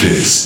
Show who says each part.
Speaker 1: This